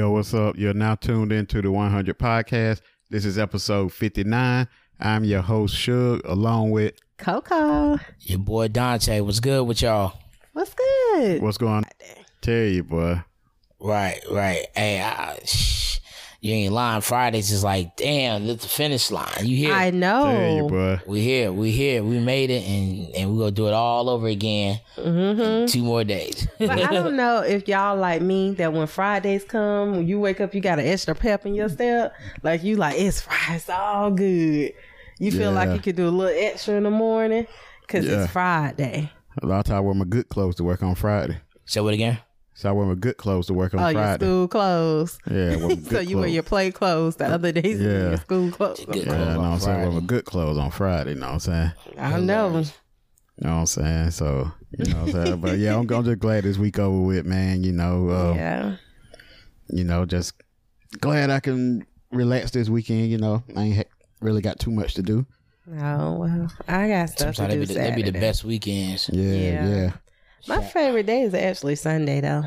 Yo, what's up? You're now tuned into the 100 podcast. This is episode 59. I'm your host, Suge, along with Coco. Your boy Dante, what's good with y'all? What's good? what's going on? Tell you, boy. Right, right. Hey, I, shh, you ain't lying. Fridays is like, damn, it's the finish line. You here? I know. Tell you, we here, we here, we made it, and and we gonna do it all over again. Mm-hmm. Two more days. But I don't know if y'all like me that when Fridays come, when you wake up, you got an extra pep in your step. Like you like it's Friday, it's all good. You feel like you could do a little extra in the morning because Yeah. it's Friday. A lot of time I wear my good clothes to work on Friday. Say what again? So I wear my good clothes to work on Oh, your Friday. school clothes. Yeah, I wear good so you wear your play clothes the other days. Yeah. your school clothes. Good Yeah, clothes you know what I'm saying? I wear my good clothes on Friday, you know what I'm saying? I know. You know what I'm saying? So, you know what I'm saying? But yeah, I'm, I'm just glad this week over with, man. You know, uh, yeah. you know, just glad I can relax this weekend. You know, I ain't ha- really got too much to do. Oh well, I got stuff Sometimes to they do be, the, they be the best weekends. Yeah, Yeah. yeah, My favorite day is actually Sunday though.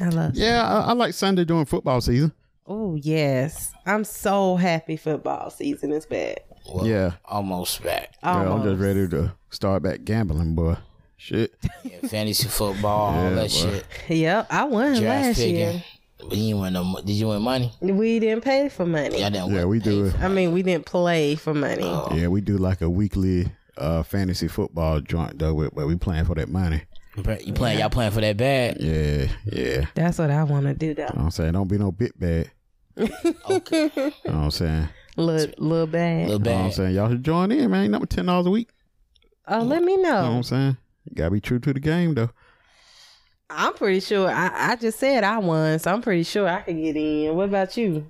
I love. yeah. I, I like Sunday during football season. Oh yes, I'm so happy football season is back. Well, Yeah. almost back. Yeah, I'm just ready to start back gambling, boy. Shit. Yeah, fantasy football, all that boy. shit. Yep, I won Draft last picking. year. But you win no. Did you win money? We didn't pay for money. Yeah, didn't. Yeah, we do it. I mean, we didn't play for money. Oh. Yeah, we do like a weekly uh fantasy football joint though, but but we playing for that money. You play- You playing? Y'all playing for that bag? Yeah, yeah. That's what I want to do though. You know what I'm saying? Don't be no bit bad. Okay, You know what I'm saying? Little, little bad. little You know what I'm saying? Y'all should join in, man. Number ten dollars a week. Oh, let me know. You know what. I'm saying? You gotta be true to the game though. I'm pretty sure. I, I just said I won, so I'm pretty sure I could get in. What about you?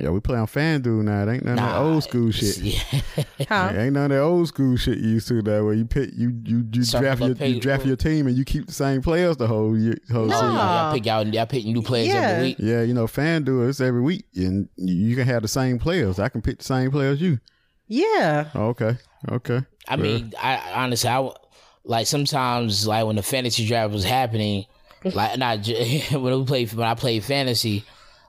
Yeah, we play on FanDuel now. It ain't none of that old school shit. Yeah. Huh? Ain't none of that old school shit you used to that where you pick you you, you Circle draft the your you draft your team and you keep the same players the whole year whole No. season. y'all pick y'all, y'all pick new players Yeah. every week. Yeah, you know, FanDuel it's every week and you, you can have the same players. I can pick the same players you. Yeah. Okay. Okay. I mean, I honestly, I w- like sometimes like when the fantasy draft was happening, like not when we played when I played fantasy,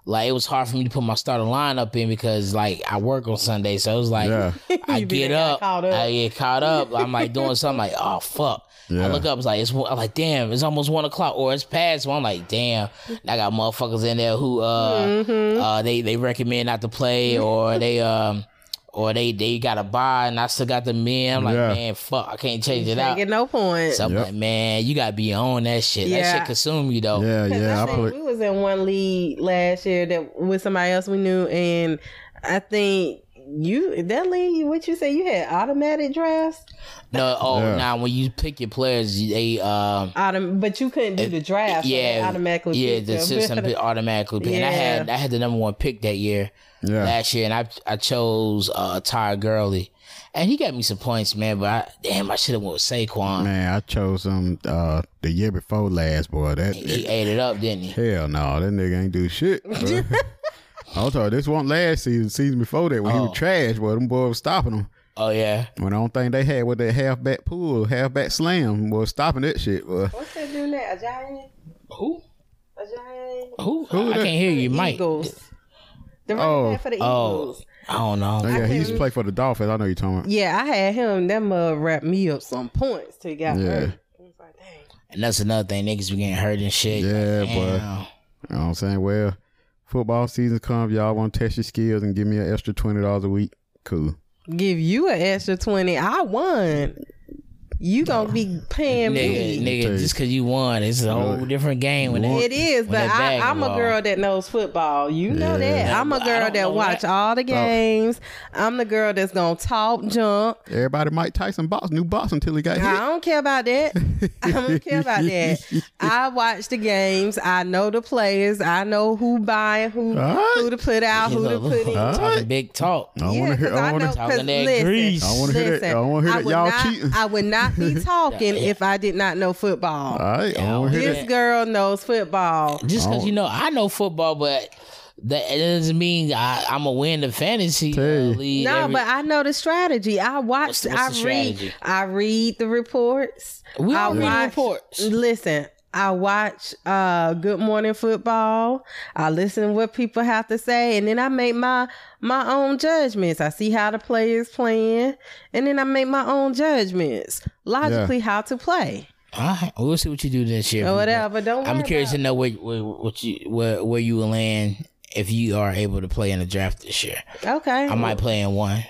like it was hard for me to put my starting lineup in because like I work on Sunday, so it was like Yeah. I get up, up. I get caught up. I'm like doing something like oh fuck. Yeah. I look up, it's like it's I'm like damn, it's almost one o'clock or it's past. So I'm like damn, I got motherfuckers in there who uh Mm-hmm. uh they they recommend not to play or they um. Or they they got to buy and I still got the men. I'm like, Yeah. man, fuck, I can't change it Can't out. get no points. So I'm Yep. like, man, you gotta be on that shit. That shit consume you though. Yeah, 'Cause yeah. I I think we was in one league last year that with somebody else we knew, and I think you that league. What you say? You had automatic drafts, No, oh, Yeah. now when you pick your players, they um, Autom- but you couldn't do the draft. so yeah, automatically. yeah, the them. system pick automatically. pick. And I had I had the number one pick that year, Yeah. last year, and I I chose uh Todd Gurley, and he got me some points, man. But I, damn, I should have went with Saquon. Man, I chose him uh the year before last, boy. That, He ate it up, didn't he? hell no, that nigga ain't do shit. bro. I was told this wasn't last season, season before that when he Oh. was trash, boy. Them boys was stopping him. Oh yeah, When I don't think they had was that halfback pull, halfback slam, was stopping that shit, boy. What's that doing that? A giant? who A giant? who? Who I that? can't hear you, Mike. Eagles. The running Oh. for the Oh. I don't know. Oh, yeah, he used to play for the Dolphins. I know you're talking about. Yeah, I had him. That mug uh, wrapped me up some points till he got Yeah. hurt. Like. And that's another thing, niggas be getting hurt and shit. Yeah, boy. Damn. You know what I'm saying? Well, football season comes, y'all want to test your skills and give me an extra twenty dollars a week. Cool. Give you an extra twenty. I won. You gonna be paying Nigga, me. nigga, you. just because you won, it's a whole Look. different game. When It that, is, when but I, I'm a girl that knows football. You know Yeah. that. I'm a girl that watch that. all the games. I'm the girl that's gonna talk jump. Everybody Mike Tyson box, new box until he got here. I don't care about that. I don't care about that. I watch the games. I know the players. I know who buying, who All right. who to put out, who to put in. All talking right. big talk. I want to hear. 'cause I want know- to. 'cause that listen, grease. I wanna hear that- listen, I wanna hear that y'all not- cheating. I would not be talking if I did not know football. All right. Yeah, want This that. girl knows football. Just because Oh. you know, I know football, but that doesn't mean I, I'm gonna win the fantasy uh, league. No, every- but I know the strategy. I watch. What's what's I the read. I read the reports. We I don't read watch- reports. Listen, I watch uh Good Morning Football. I listen to what people have to say, and then I make my my own judgments. I see how the players playing, and then I make my own judgments logically how to play right, we'll see what you do this year. or whatever. Don't. I'm curious about to know where, where what you where where you will land if you are able to play in the draft this year. Okay. I might play in one,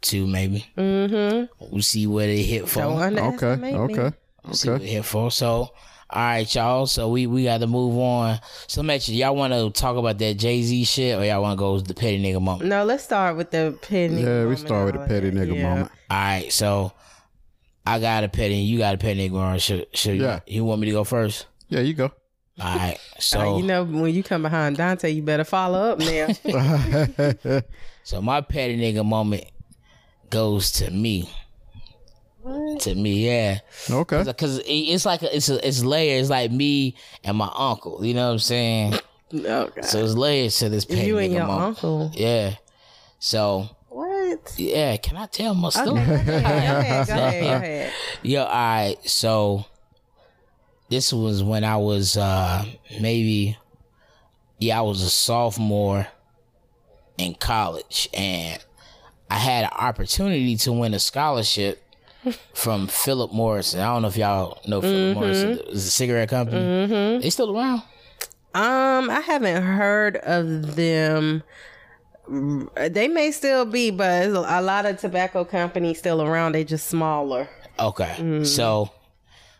two, maybe. Mm-hmm. We'll see where they hit for. Okay. Okay. We'll see what Okay. hit for. So, all right, y'all. So we we got to move on. So, Metro, y'all want to talk about that Jay Z shit, or y'all want to go with the petty nigga moment? No, let's start with the petty. Yeah, we start with the and petty nigga Yeah. moment. All right, so I got a petty, you got a petty nigga moment. Should, should Yeah. you, you want me to go first? Yeah, you go. All right, so Uh, you know, when you come behind Dante, you better follow up now. So my petty nigga moment goes to me. To me, yeah, okay. because it's like a, it's a, it's layers. Like me and my uncle. You know what I'm saying? okay. So it's layers to this petty you and your moment. uncle. Yeah. So What? yeah, can I tell my story? Okay, go ahead, go ahead, go ahead. Yeah, all right. So this was when I was uh maybe yeah, I was a sophomore in college and I had an opportunity to win a scholarship from Philip Morris. I don't know if y'all know Philip Morris. It's a cigarette company. They still around? Um, I haven't heard of them. They may still be, but a a lot of tobacco companies still around. They just smaller. Okay. So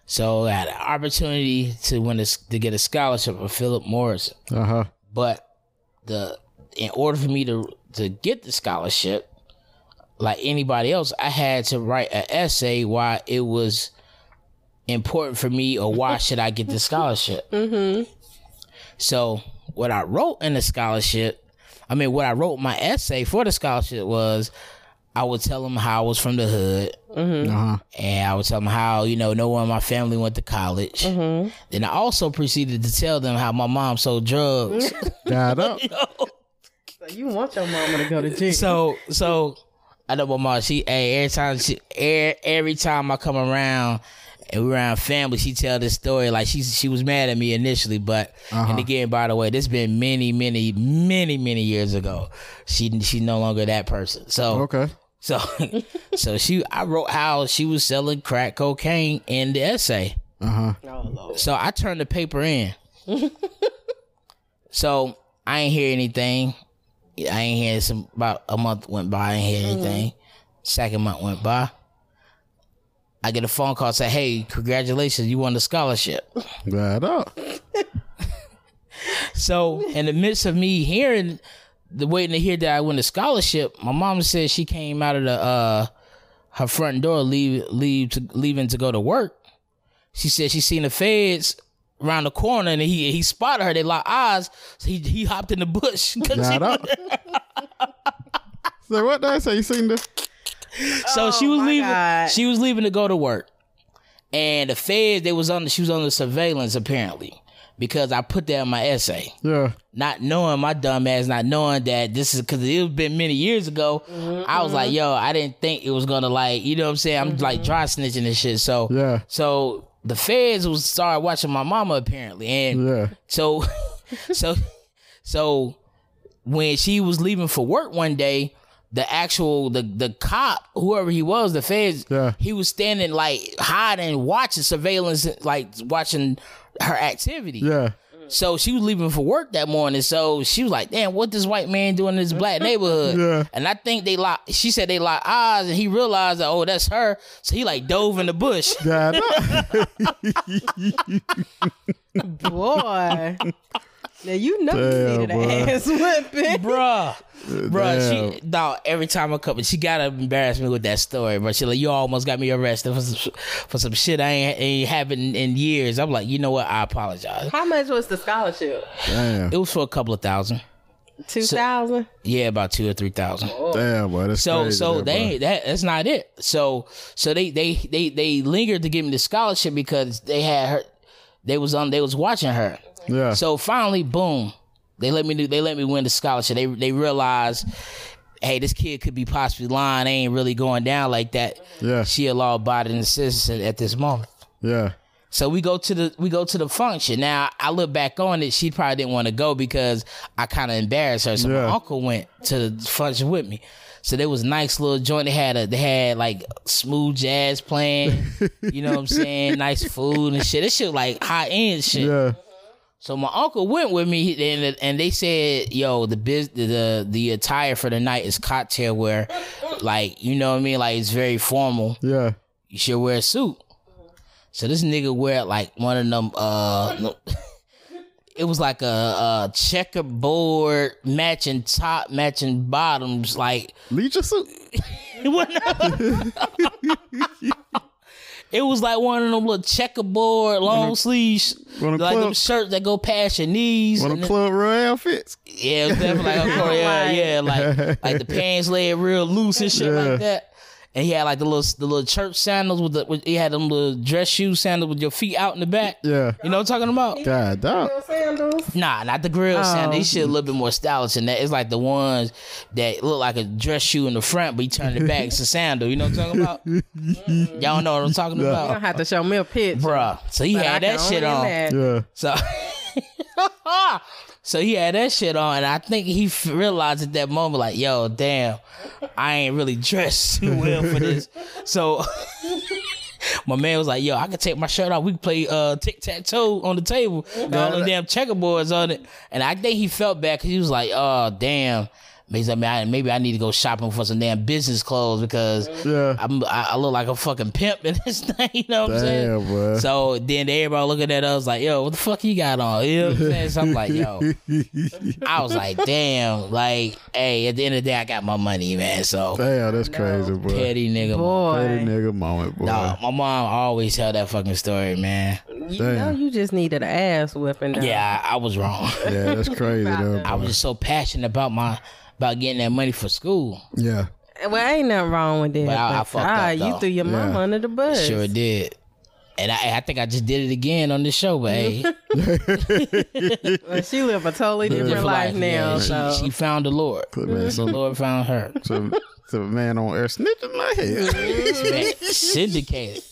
so I had an opportunity to win this to get a scholarship from Philip Morris. Uh huh. but the in order for me to to get the scholarship like anybody else i had to write an essay why it was important for me or why should i get the scholarship mm-hmm. so what i wrote in the scholarship i mean what i wrote my essay for the scholarship was i would tell them how i was from the hood Uh huh. and I would tell them how you know no one in my family went to college. Then I also proceeded to tell them how my mom sold drugs. Got up. So you want your mama to go to jail? so so I know my mom. She hey, every time she every, every time I come around and we're around family, she tell this story like she she was mad at me initially, but and again by the way, this been many many many many years ago. She she no longer that person. So Okay. so so she I wrote how she was selling crack cocaine in the essay. Uh huh. oh So I turned the paper in. so I ain't hear anything. I ain't hear some about a month went by. I ain't hear anything. Second month went by. I get a phone call say, "Hey, congratulations, you won the scholarship." Got up. So in the midst of me hearing the waiting to hear that I won the scholarship, my mom said she came out of the uh her front door leave leave to leaving to go to work. She said she seen the feds around the corner and he he spotted her. They locked eyes. So he he hopped in the bush. Got she- up. so what did I say? You seen the? so she oh was leaving. God. She was leaving to go to work, and the feds they was on. The, she was under surveillance apparently because I put that in my essay. Yeah. not knowing my dumb ass, not knowing that this is because it was been many years ago. Mm-hmm. I was like, yo, I didn't think it was gonna like, you know what I'm saying? I'm like mm-hmm. dry snitching and shit. So Yeah. so the feds was started watching my mama apparently, and Yeah. so so so when she was leaving for work one day. The actual the the cop whoever he was the feds Yeah. he was standing like hiding watching surveillance like watching her activity Yeah. So she was leaving for work that morning. So she was like, "Damn, what this white man doing in this black neighborhood?" Yeah. And I think they locked. She said they locked eyes, and he realized that oh, that's her. So he like dove in the bush. Boy. Now you know Damn, you needed an ass whipping. Bruh, bruh, Damn. she dog. Every time I come, she gotta embarrass me with that story. But she like, you almost got me arrested for some, for some shit I ain't, ain't happened in years. I'm like, you know what? I apologize. How much was the scholarship? Damn. It was for a couple of thousand. Two thousand. Yeah, about two or three thousand. Oh. Damn, boy. That's So crazy so there, they ain't that that's not it. So so they they they they lingered to give me the scholarship because they had her they was on they was watching her. Yeah. So finally, boom, they let me do they let me win the scholarship. They they realized hey, this kid could be possibly lying. They ain't really going down like that. Yeah. She a law abiding citizen at this moment. yeah. So we go to the we go to the function. Now I look back on it, she probably didn't want to go because I kind of embarrassed her. So Yeah. my uncle went to the function with me. So there was a nice little joint. They had a they had like smooth jazz playing. you know what I'm saying? Nice food and shit. This shit like high end shit. Yeah. So my uncle went with me, and and they said, "Yo, the biz, the the attire for the night is cocktail wear, like you know what I mean, like it's very formal. Yeah. You should wear a suit." So this nigga wear like one of them. Uh, it was like a, a checkerboard matching top, matching bottoms, like Leisure suit. it was like one of them little checkerboard long sleeves, like them shirts that go past your knees. One of Club Royale outfits. Yeah, it was definitely like, oh, yeah, yeah, like like the pants laid real loose and shit Yeah. like that. And he had like the little the little church sandals with the with, he had them little dress shoe sandals with your feet out in the back. Yeah. You know what I'm talking about? God, dog. sandals. Nah, not the grill Oh. sandals. These shit a little bit more stylish than that. It's like the ones that look like a dress shoe in the front, but you turn it back, it's a sandal. You know what I'm talking about? Y'all know what I'm talking about. You don't have to show me a picture. bruh. So he but I had that shit on. imagine. Yeah. So, ah! So he had that shit on, and I think he f- realized at that moment, like, yo, damn, I ain't really dressed too well for this. So, my man was like, yo, I can take my shirt off. We can play uh, tic tac toe on the table. Got all them damn checkerboards on it, and I think he felt bad because he was like, oh, damn. Maybe I, mean, I- maybe I need to go shopping for some damn business clothes because Yeah. I'm, I, I look like a fucking pimp in this thing. You know what I'm saying? Damn, boy. So then everybody looking at us like, yo, what the fuck you got on? You know what I'm saying? So I'm like, yo. I was like, damn. Like, hey, at the end of the day, I got my money, man. So Damn, that's crazy, boy. petty nigga. Petty Boy, nigga moment, boy. Nah, my mom always tell that fucking story, man. you know you just needed an ass whipping. Though. Yeah, I, I was wrong. Yeah, that's crazy, though. I was just so passionate about my about getting that money for school. Yeah. Well, ain't nothing wrong with that. But I- I fucked ah, up, you threw your mama Yeah. under the bus. Sure did. And I, I think I just did it again on this show, but hey, Well, she live a totally different different life now. yeah. so She, she found the Lord. Good man. The Lord found her. So, some man on air snitching like hell. Man, syndicated.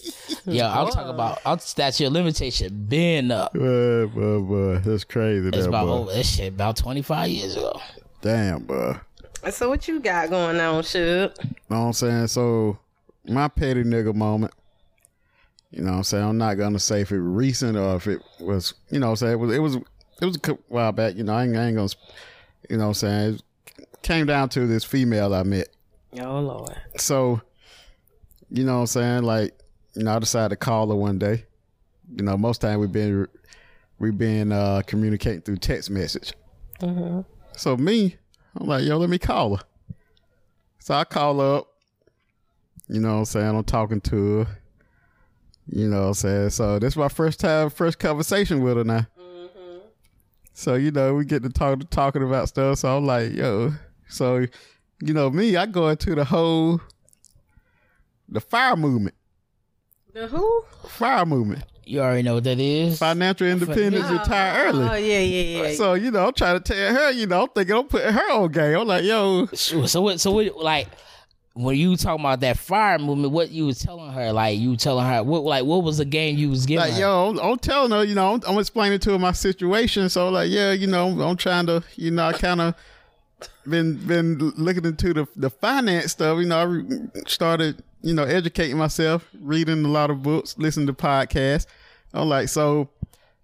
Yo, I'm talking about our statute of limitation been up. boy, boy, boy. That's crazy, It's there, about boy. over this shit about 25 years ago. Damn, boy. so what you got going on, Suge? know what I'm saying? So, my petty nigga moment. You know what I'm saying? I'm not gonna say if it recent or if it was, you know what I'm saying? It was, it was, it was a while back. You know, I ain't, I ain't gonna you know what I'm saying? It came down to this female I met. Oh Lord. So, you know what I'm saying? Like, you know, I decided to call her one day. You know, most time we've been, we've been uh, communicating through text message. So me, I'm like, yo, let me call her. So I call up. You know what I'm saying? I'm talking to her. You know what I'm saying? So this is my first time, first conversation with her now. Mm-hmm. So, you know, we get to talk talking about stuff. So I'm like, yo. So, you know, me, I go into the whole the fire movement. The who? Fire movement. You already know what that is. Financial independence, retire oh, early. Oh yeah, yeah, yeah. So, you know, I'm trying to tell her, you know, I'm thinking I'm putting her on game. I'm like, yo, So so what? So what? Like when you talking about that fire movement, what you was telling her? Like you telling her what? Like what was the game you was giving? like her? yo, I'm, I'm telling her, you know, I'm, I'm explaining to her my situation. So like, yeah, you know, I'm, I'm trying to, you know, I kind of been been looking into the the finance stuff. You know, I started, you know, educating myself, reading a lot of books, listening to podcasts. I'm like, so,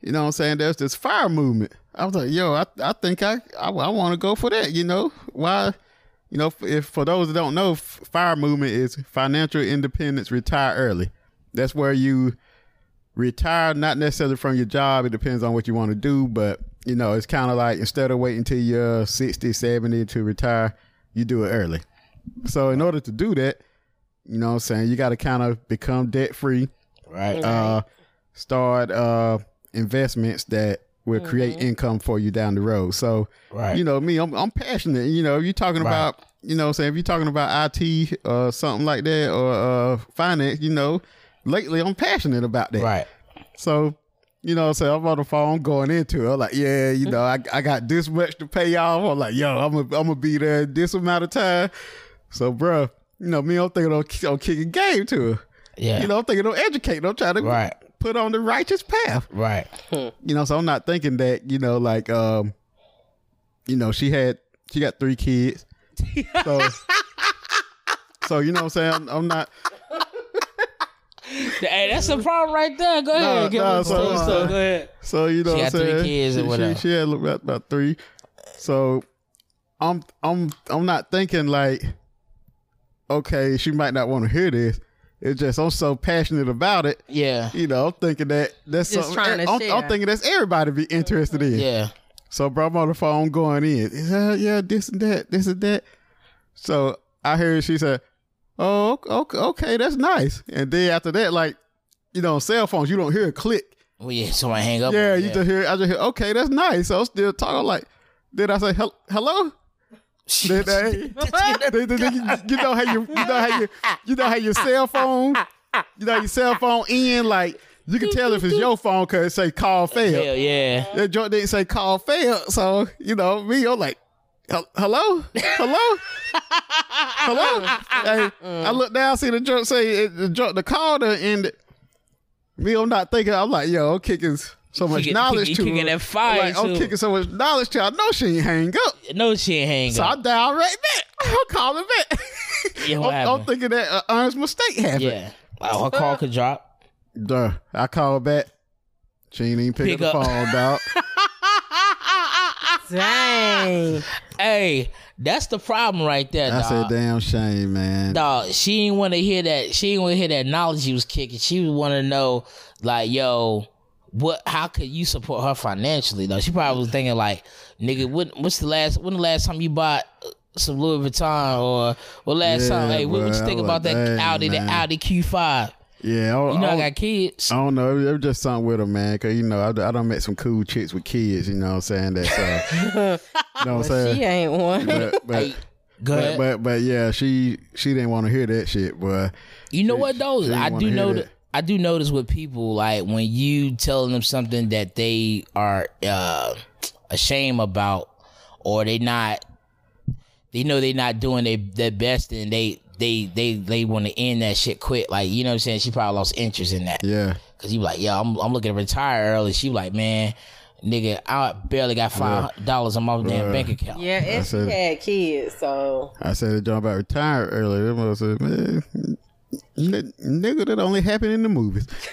you know, I'm saying there's this fire movement. I was like, yo, I I think I I, I want to go for that. You know, why? You know, if for those that don't know, fire movement is financial independence, retire early. That's where you retire, not necessarily from your job. It depends on what you want to do, but you know, it's kind of like instead of waiting till you're 60, 70 to retire, you do it early. So in order to do that, you know what I'm saying, you got to kind of become debt free, right. uh, start uh, investments that will create income for you down the road. So, Right. you know, me, I'm, I'm passionate. You know, if you're talking Right. about, you know, what I'm saying if you're talking about IT or something like that or uh, finance, you know, lately I'm passionate about that. right. So, you know, so I'm on the phone going into it. I'm like, yeah, you know, I, I got this much to pay off. I'm like, yo, I'm gonna I'm gonna be there this amount of time. So, bruh, you know, me, I'm thinking of, of kicking game to her. Yeah. You know, I'm thinking of educating. I'm trying to Right. put on the righteous path. Right. You know, so I'm not thinking that, you know, like um, you know, she had she got three kids. So So you know what I'm saying? I'm, I'm not Hey, that's the problem right there. Go No, ahead. Give no, us so- so, so- go ahead. So you know, She what I'm three saying? kids or She- whatever. She, she had about, about three. So I'm I'm I'm not thinking like, okay, she might not want to hear this. It's just I'm so passionate about it. Yeah. You know, I'm thinking that that's Just something. trying to I'm, share. I'm thinking that's everybody be interested in. Yeah. So, bro, I'm on the phone going in. Yeah, yeah, this and that, this and that. So I heard she said, "Oh, okay, okay, that's nice." And then after that, like, you know, on cell phones, you don't hear a click. Well, yeah. so I hang up. Yeah, on you just hear. I just hear. Okay, that's nice. So I'm still talking. Like, did I say hello? Did I, Did- did- did you, you know how you you know how you you know how your cell phone you know your cell phone in like you can tell if it's your phone because it say call failed. Hell yeah. That joint didn't say call failed. So, you know, me, I'm like, hello? Hello? hello? Hey, I look down, see the joint say it- the joint, the call done ended. Me, I'm not thinking, I'm like, yo, I'm kicking so much Kicking- knowledge kicking- to kicking her. that fire, Like, I'm too. kicking so much knowledge to her. I know she ain't hang up. No shit hang up. So I up. dial right back. I'm calling back. Yeah, what I'm, I'm thinking that uh, honest mistake happened. Yeah. Oh, her call could drop. Duh. I call back. She ain't even pick, Pick up the up. phone, dog. Dang. Hey, that's the problem right there, I dog. said, damn shame, man. Dog, she didn't want to hear that. She didn't want to hear that knowledge he was kicking. She was want to know, like, yo, what? How could you support her financially? Though she probably was thinking, like, nigga, what, what's the last? When the last time you bought some Louis Vuitton or what last Yeah, time? Hey, what, what you think I about was that like, Audi, dang, the. Audi Q5? Yeah, I, You know, I, I, got kids. I don't know. It was just something with her, man. Cause you know, I, I done met some cool chicks with kids. You know what I'm saying? That so, you know what I'm saying? She ain't one. But but, Hey, go but, ahead. but but yeah, she she didn't want to hear that shit, boy. You know what though? I do know that. that. I do notice with people like when you tell them something that they are uh, ashamed about, or they not, they know they're not doing their their best, and they they they they want to end that shit quick. Like you know what I'm saying? She probably lost interest in that Yeah, because you like, yo, I'm I'm looking to retire early. She like, man, nigga, I barely got five dollars on my damn bank account. Yeah, and she said- had kids, so I said a job about retired earlier. Them mother said, man. Nigga, that only happened in the movies.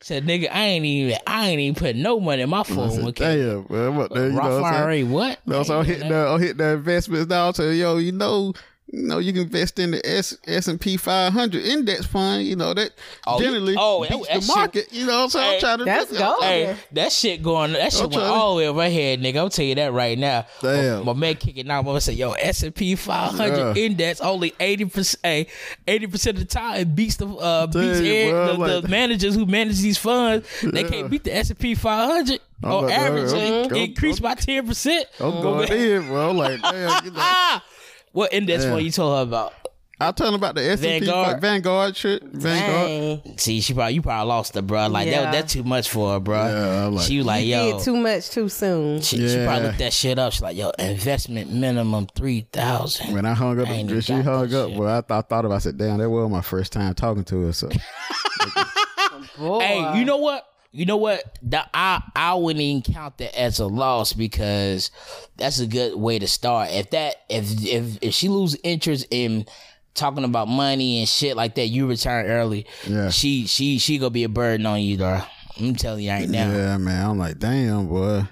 Said, nigga, I ain't even I ain't even put no money in my phone. said, Okay. Oh Damn, man, what you know what I'm saying? What? No, so I'm hitting the I'm hitting the investments now. So yo, you know, you know, you can invest in the S S and P 500 index fund. You know that Oh, generally oh, beats that the shit- market. You know, so Hey, I'm trying to. that's I'm- gold. Hey, that shit going, that shit I'm went all the way over here, nigga. I'll tell you that right now. Damn. My, my man kicking out, I'm gonna say, yo, S and P 500 Yeah. index only 80 percent, 80 percent of the time it beats the uh, beats Tell you, bro, the, like- the managers who manage these funds. They can't beat the S and P 500 I'm on about to- average. I'm- it I'm- increased by 10 percent. I'm going in, bro. I'm like, damn, you know. What index Yeah. fund you told her about? I told her about the S and P Vanguard. Vanguard shit. Vanguard. dang. See, she probably you probably lost her, bro. Like Yeah. that, that's too much for her, bro. Yeah, like- she was like, You yo, did too much too soon. She, she probably looked that shit up. She's like, yo, investment minimum three thousand. When I hung up, I ain't she hung up. shit. Well, I, th- I thought about. it. I said, "Damn, that was my first time talking to her." So Hey, you know what? You know what? The, I I wouldn't even count that as a loss because that's a good way to start. If that if if if she lose interest in talking about money and shit like that, you return early. Yeah. She she she gonna be a burden on you, though. I'm telling you right now. yeah, man, I'm like, damn, boy,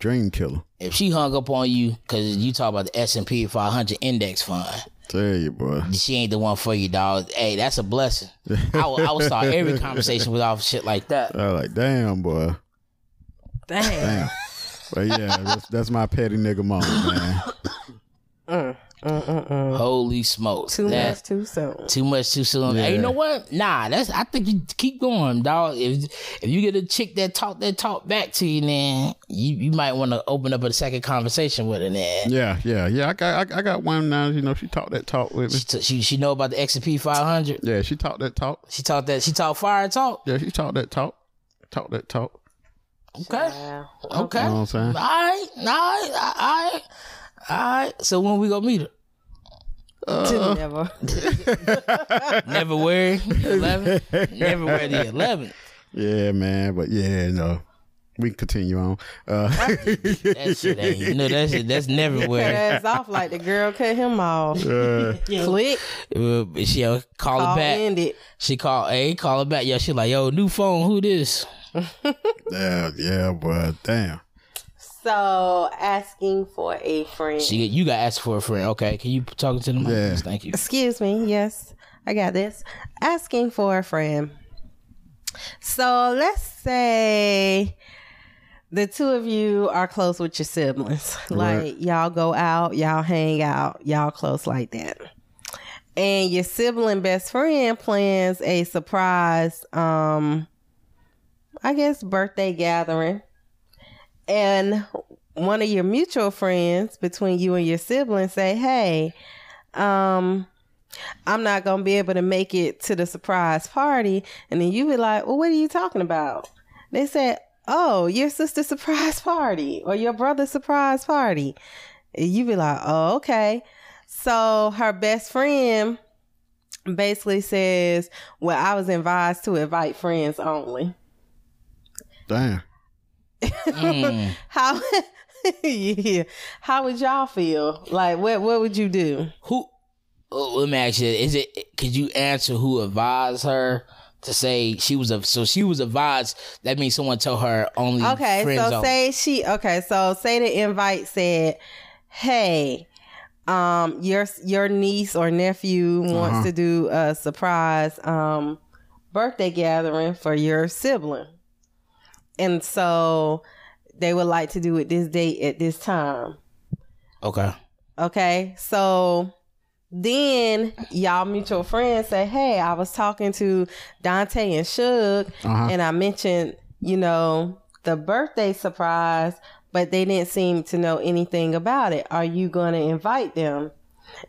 dream killer. If she hung up on you because you talk about the S and P 500 index fund. Tell you, boy. she ain't the one for you, dog. Hey, that's a blessing. I would, I would start every conversation with off shit like that. I was like, damn, boy, Dang. damn. but yeah, that's, that's my petty nigga moment, man. Uh. Holy smokes. Too That- much too soon. Too much too soon. Hey, you know what? Nah, that's. I think you keep going, dog. If if you get a chick that talk that talk back to you, then you, you might want to open up a second conversation with her. Then Yeah, yeah, yeah. I got, I, I got one now. You know, she talked that talk with me. she, t- she she know about the S and P five hundred. Yeah, she talked that talk. She talked that. She talked fire talk. Yeah, she talked that talk. Talk that talk. Okay. Yeah. Okay. You know what I'm saying? right. All right. All right. All right. So when we gonna meet her? Never. Never wear eleven. Never wear the eleven. Yeah, man. But yeah, no. We can continue on. Uh, That shit ain't. You know that shit. That's never Cut wear. ass off like the girl cut him off. uh, Click. Uh, She uh, call Call it back. ended. She call. Hey, call it back. Yo, she like, yo, new phone. Who this? yeah, yeah, but damn. So asking for a friend. She, you got asked for a friend. Okay, can you talk to the mic? Yeah. Yes, Thank you. Excuse me. Yes, I got this. Asking for a friend. So let's say the two of you are close with your siblings. Like y'all go out, y'all hang out, y'all close like that. And your sibling best friend plans a surprise, um, I guess birthday gathering. And one of your mutual friends between you and your sibling say, Hey, um, I'm not gonna be able to make it to the surprise party. And then you be like, Well, what are you talking about? They said, Oh, your sister's surprise party or your brother's surprise party. And you be like, Oh, okay. So her best friend basically says, Well, I was advised to invite friends only. Damn. Mm. How yeah. How would y'all feel? Like what what would you do? Who? oh, let me ask you: Is it? Could you answer who advised her to say she was a? So she was advised. That means someone told her only. Okay, so only. say she okay, so say the invite said, "Hey, um your your niece or nephew wants to do a surprise um birthday gathering for your sibling." And so they would like to do it this date at this time. Okay. Okay, so then y'all mutual friends say, "Hey, I was talking to Dante and Suge, Uh-huh. and I mentioned, you know, the birthday surprise, but they didn't seem to know anything about it. Are you going to invite them?"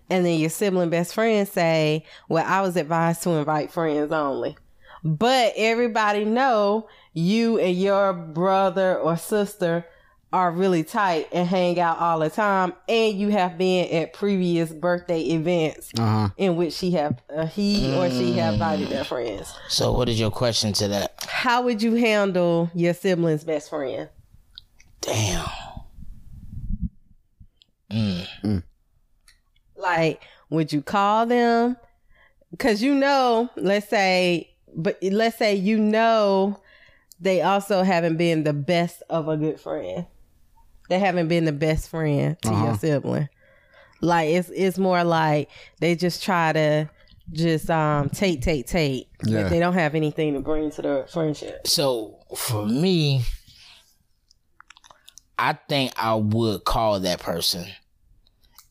And then your sibling best friend say, "Well, I was advised to invite friends only." But everybody know you and your brother or sister are really tight and hang out all the time and you have been at previous birthday events Uh huh. in which she have uh, he or she have invited their friends. So what is your question to that? How would you handle your sibling's best friend? Damn. Like, would you call them? Cause you know, let's say, but let's say you know they also haven't been the best of a good friend. They haven't been the best friend to your sibling. Like it's it's more like they just try to just um take take take, Yeah. but they don't have anything to bring to the friendship. So for me, I think I would call that person.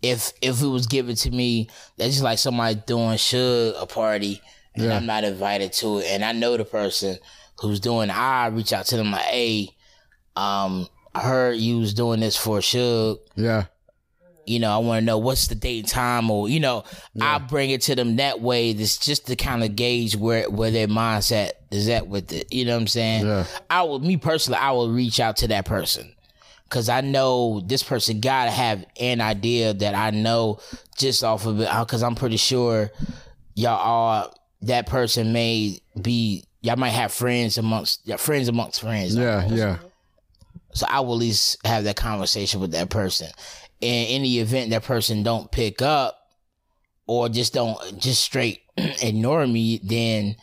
If if it was given to me, that's just like somebody doing should a party and Yeah. I'm not invited to it, and I know the person who's doing. I reach out to them like, hey, um, I heard you was doing this for Suge. Yeah. You know, I want to know what's the date and time, or you know, I bring it to them that way. That's just to kind of gauge where where their mindset is at with it. You know what I'm saying? Yeah. I would, me personally, I will reach out to that person because I know this person gotta have an idea that I know just off of it. Because I'm pretty sure y'all are that person may be y'all might have friends amongst yeah, friends amongst friends. Yeah. almost. Yeah. So I will at least have that conversation with that person. And in the event that person don't pick up or just don't just straight ignore me, then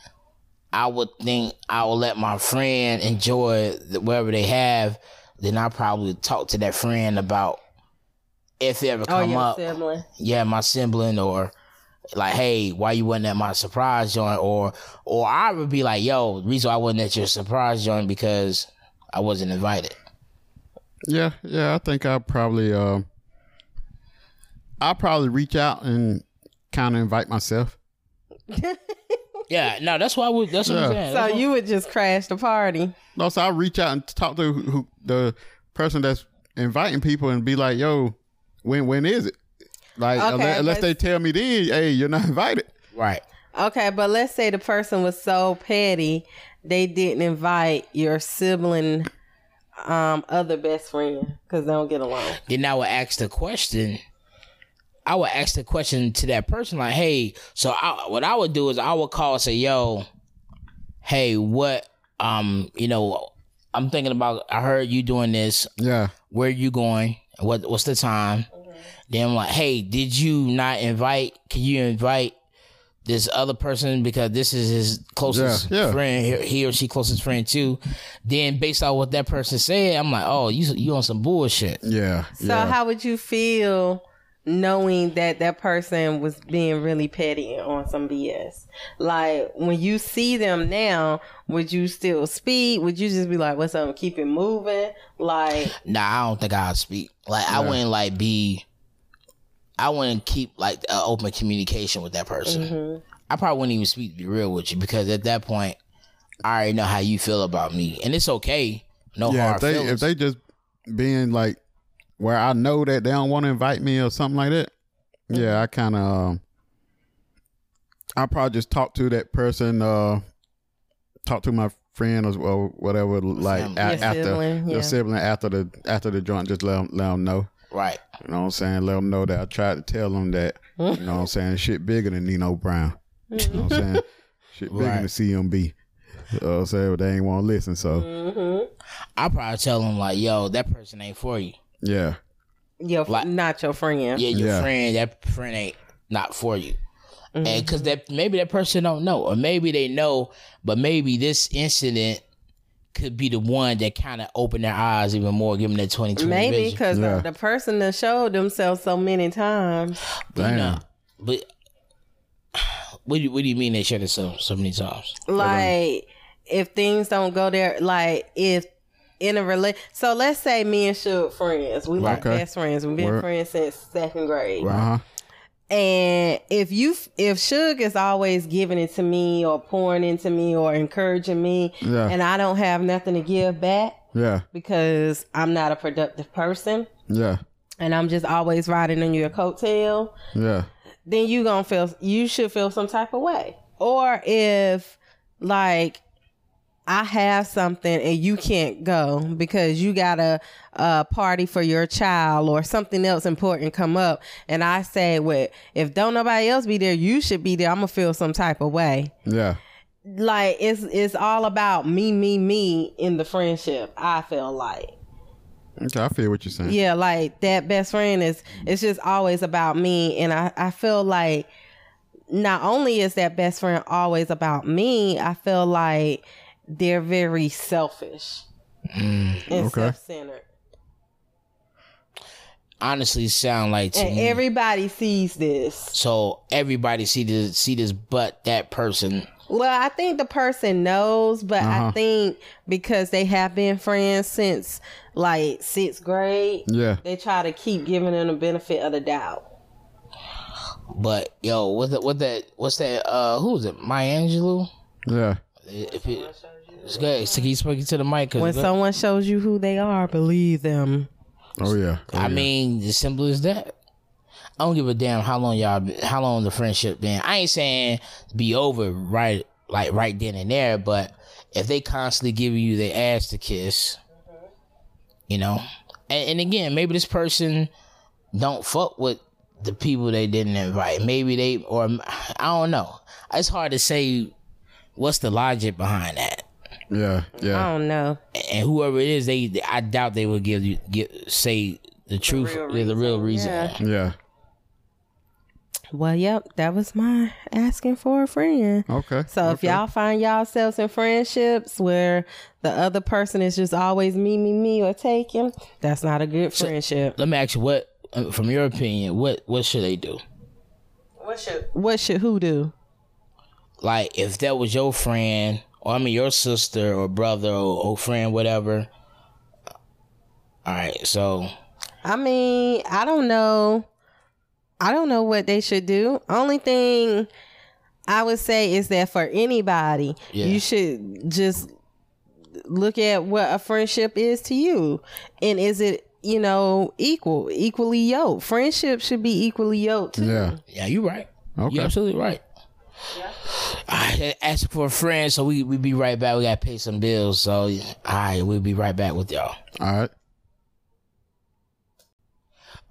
I would think I will let my friend enjoy the, whatever they have. Then I probably talk to that friend about if they ever Oh, come your up. sibling. Yeah, my sibling or like, hey, why you wasn't at my surprise joint? Or or I would be like, yo, the reason why I wasn't at your surprise joint because I wasn't invited. Yeah, yeah. I think I'll probably uh, I'll probably reach out and kind of invite myself. Yeah, no, that's why we. would. That's what I'm saying. So That's what- you would just crash the party. No, so I'll reach out and talk to who, who, the person that's inviting people and be like, "Yo, when when is it?" Like Okay, unless, unless they tell me then, "Hey, you're not invited." right. Okay, but let's say the person was so petty they didn't invite your sibling um other best friend because they don't get along. Then I would ask the question: I would ask the question to that person like, "Hey, so I, what I would do is I would call and say, "Yo, hey, what um, you know, I'm thinking about I heard you doing this. Yeah. Where you going? What what's the time?" Then I'm like, "Hey, did you not invite? Can you invite this other person because this is his closest Yeah, yeah. friend, he- he or she closest friend too?" Then based on what that person said, I'm like, "Oh, you you on some bullshit." Yeah. So yeah. how would you feel knowing that that person was being really petty on some BS? Like when you see them now, would you still speak? Would you just be like, "What's up?" Keep it moving. Like Nah, I don't think I'd speak. Like I wouldn't like be. I wouldn't keep like uh, open communication with that person. Mm-hmm. I probably wouldn't even speak. To be real with you, because at that point, I already know how you feel about me, and it's okay. No yeah, hard if they feelings. if they just being like where I know that they don't want to invite me or something like that, yeah, I kind of um, I probably just talk to that person, uh, talk to my friend or, or whatever, like a- Your after sibling, yeah. your sibling after the after the joint, just let them, let them know. Right. You know what I'm saying? Let them know that I tried to tell them that. You know what I'm saying? Shit bigger than Nino Brown. You know what I'm saying? Shit bigger Right. than CMB. You know what I'm saying? But they ain't want to listen. So Mm-hmm. I probably tell them like, "Yo, that person ain't for you. yeah, your Like- not your friend. Yeah, your Yeah. friend. That friend ain't not for you." Mm-hmm. And because that maybe that person don't know, or maybe they know, but maybe this incident could be the one that kind of opened their eyes even more, give them that 2020 Maybe because Yeah. the, the person that showed themselves so many times. But, you know, but what do you, what do you mean they showed themselves so so many times? Like if things don't go there, like if in a relate. So let's say me and Suge friends. We like Okay. best friends. We've been Word. friends since second grade. uh huh, And if you if Suge is always giving it to me or pouring into me or encouraging me, Yeah. and I don't have nothing to give back yeah, because I'm not a productive person yeah, and I'm just always riding on your coattail, yeah, then you gonna feel you should feel some type of way. Or if like I have something and you can't go because you got a, a party for your child or something else important come up, and I say, "Well, if don't nobody else be there, you should be there." I'm gonna feel some type of way. yeah. Like it's it's all about me, me, me in the friendship. I feel like. Okay, I feel what you're saying. Yeah, like that best friend is it's just always about me and I, I feel like not only is that best friend always about me, I feel like they're very selfish and okay. self-centered. Honestly, sound like to And me. everybody sees this. so everybody see this see this, but that person. Well, I think the person knows, but I Uh-huh. think because they have been friends since like sixth grade, Yeah, they try to keep giving them the benefit of the doubt. But yo, what that? What that? What's that? Uh, who is it? Maya Angelou. yeah, If it, it's good. So keep speaking to the mic. 'cause When someone shows you who they are, believe them. oh yeah. Oh, I yeah. mean, as simple as that. I don't give a damn how long y'all, been, how long the friendship been. I ain't saying be over right, like right then and there. But if they constantly giving you their ass to kiss, you know, and, and again, maybe this person don't fuck with the people they didn't invite. Maybe they, or I don't know. It's hard to say what's the logic behind that. Yeah, yeah. I don't know. And whoever it is, they I doubt they will give you get say the truth, real the, the real reason. yeah. yeah. Well, yep, that was my asking for a friend. Okay. So if okay. y'all find y'all yourselves in friendships where the other person is just always me, me, me, or taking, that's not a good friendship. Let me ask you, what, uh, from your opinion, what what should they do? What should what should who do? Like, if that was your friend, or I mean your sister or brother or, or friend, whatever. All right, so I mean, I don't know. I don't know what they should do. Only thing I would say is that for anybody, Yeah. you should just look at what a friendship is to you. And is it, you know, equal, equally yoked? Friendship should be equally yoked too. yeah. yeah, you're right. Okay. You're absolutely right. All right, ask for a friend, so we we be right back. We gotta pay some bills, so all right, we'll be right back with y'all. All right.